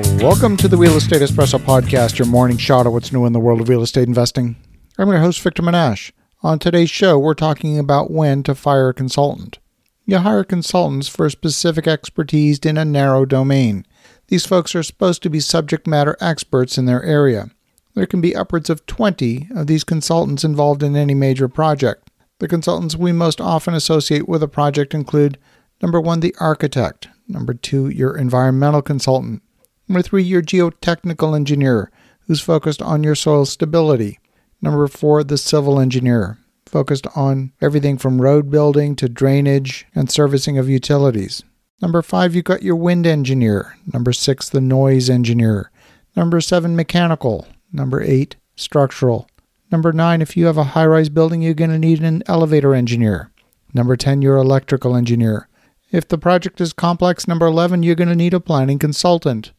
Welcome to the Real Estate Espresso Podcast, your morning shot of what's new in the world of real estate investing. I'm your host, Victor Menasce. On today's show, we're talking about when to fire a consultant. You hire consultants for specific expertise in a narrow domain. These folks are supposed to be subject matter experts in their area. There can be upwards of 20 of these consultants involved in any major project. The consultants we most often associate with a project include number one, the architect, number two, your environmental consultant, number three, your geotechnical engineer, who's focused on your soil stability, number four, the civil engineer, focused on everything from road building to drainage and servicing of utilities. Number five, you've got your wind engineer. Number six, the noise engineer. Number seven, mechanical. Number eight, structural. Number nine, if you have a high rise building, you're going to need an elevator engineer. Number 10, your electrical engineer. If the project is complex, number 11, you're going to need a planning consultant.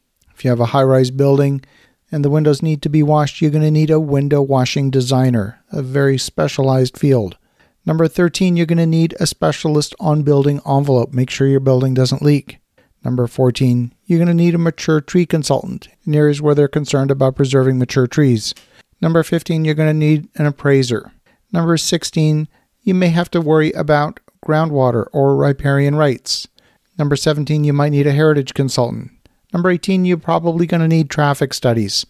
If you have a high rise building and the windows need to be washed, you're going to need a window washing designer, a very specialized field. Number 13, you're going to need a specialist on building envelope. Make sure your building doesn't leak. Number 14, you're going to need a mature tree consultant in areas where they're concerned about preserving mature trees. Number 15, you're going to need an appraiser. Number 16, you may have to worry about groundwater or riparian rights. Number 17, you might need a heritage consultant. Number 18, you're probably going to need traffic studies.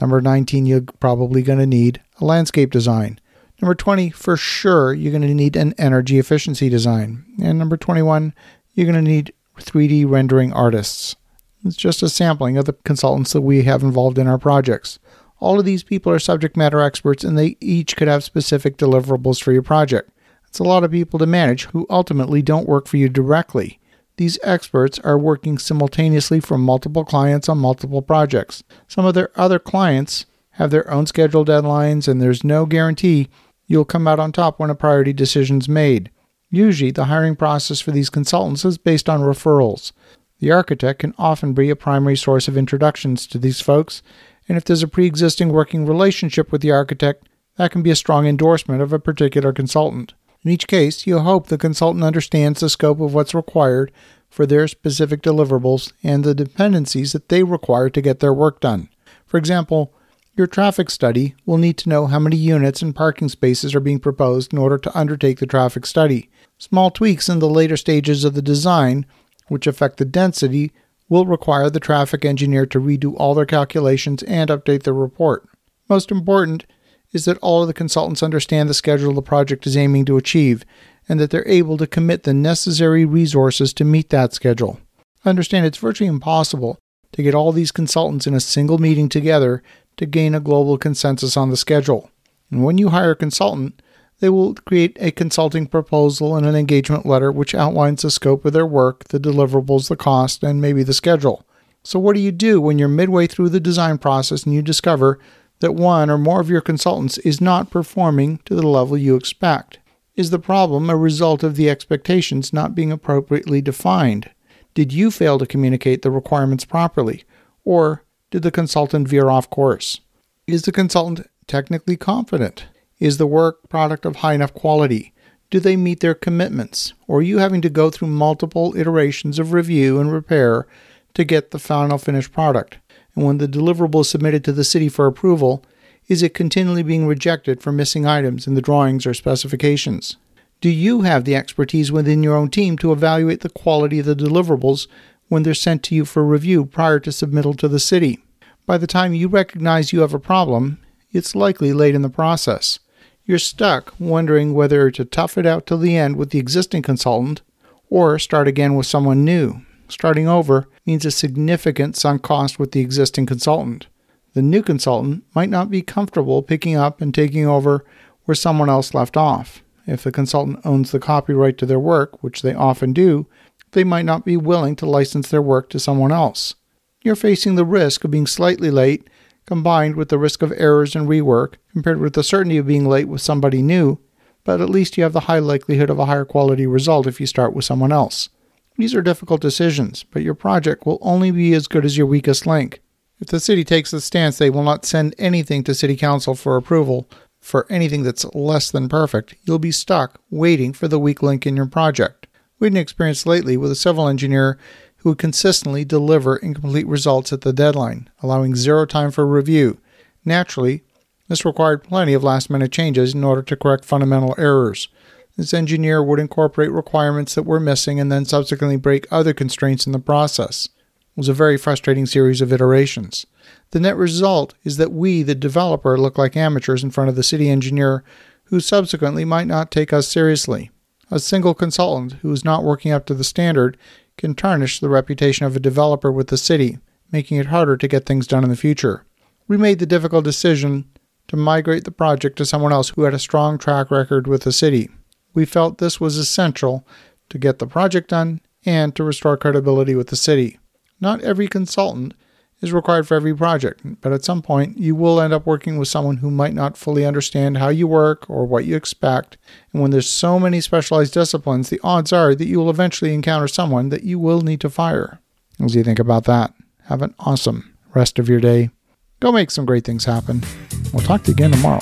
Number 19, you're probably going to need a landscape design. Number 20, for sure, you're going to need an energy efficiency design. And number 21, you're going to need 3D rendering artists. It's just a sampling of the consultants that we have involved in our projects. All of these people are subject matter experts and they each could have specific deliverables for your project. It's a lot of people to manage who ultimately don't work for you directly. These experts are working simultaneously for multiple clients on multiple projects. Some of their other clients have their own schedule deadlines, and there's no guarantee you'll come out on top when a priority decision's made. Usually, the hiring process for these consultants is based on referrals. The architect can often be a primary source of introductions to these folks, and if there's a pre existing working relationship with the architect, that can be a strong endorsement of a particular consultant. In each case, you hope the consultant understands the scope of what's required for their specific deliverables and the dependencies that they require to get their work done. For example, your traffic study will need to know how many units and parking spaces are being proposed in order to undertake the traffic study. Small tweaks in the later stages of the design, which affect the density, will require the traffic engineer to redo all their calculations and update their report. Most important is that all of the consultants understand the schedule the project is aiming to achieve and that they're able to commit the necessary resources to meet that schedule. Understand it's virtually impossible to get all these consultants in a single meeting together to gain a global consensus on the schedule. And when you hire a consultant, they will create a consulting proposal and an engagement letter which outlines the scope of their work, the deliverables, the cost, and maybe the schedule. So, what do you do when you're midway through the design process and you discover that one or more of your consultants is not performing to the level you expect? Is the problem a result of the expectations not being appropriately defined? Did you fail to communicate the requirements properly? Or did the consultant veer off course? Is the consultant technically competent? Is the work product of high enough quality? Do they meet their commitments? Or are you having to go through multiple iterations of review and repair to get the final finished product? And when the deliverable is submitted to the city for approval, is it continually being rejected for missing items in the drawings or specifications? Do you have the expertise within your own team to evaluate the quality of the deliverables when they're sent to you for review prior to submittal to the city? By the time you recognize you have a problem, it's likely late in the process. You're stuck wondering whether to tough it out till the end with the existing consultant or start again with someone new. Starting over means a significant sunk cost with the existing consultant. The new consultant might not be comfortable picking up and taking over where someone else left off. If the consultant owns the copyright to their work, which they often do, they might not be willing to license their work to someone else. You're facing the risk of being slightly late, combined with the risk of errors and rework, compared with the certainty of being late with somebody new, but at least you have the high likelihood of a higher quality result if you start with someone else. These are difficult decisions, but your project will only be as good as your weakest link. If the city takes the stance they will not send anything to City Council for approval for anything that's less than perfect, you'll be stuck waiting for the weak link in your project. We had an experience lately with a civil engineer who would consistently deliver incomplete results at the deadline, allowing zero time for review. Naturally, this required plenty of last minute changes in order to correct fundamental errors. This engineer would incorporate requirements that were missing and then subsequently break other constraints in the process. It was a very frustrating series of iterations. The net result is that we, the developer, look like amateurs in front of the city engineer who subsequently might not take us seriously. A single consultant who is not working up to the standard can tarnish the reputation of a developer with the city, making it harder to get things done in the future. We made the difficult decision to migrate the project to someone else who had a strong track record with the city. We felt this was essential to get the project done and to restore credibility with the city. Not every consultant is required for every project, but at some point you will end up working with someone who might not fully understand how you work or what you expect. And when there's so many specialized disciplines, the odds are that you will eventually encounter someone that you will need to fire. As you think about that, have an awesome rest of your day. Go make some great things happen. We'll talk to you again tomorrow.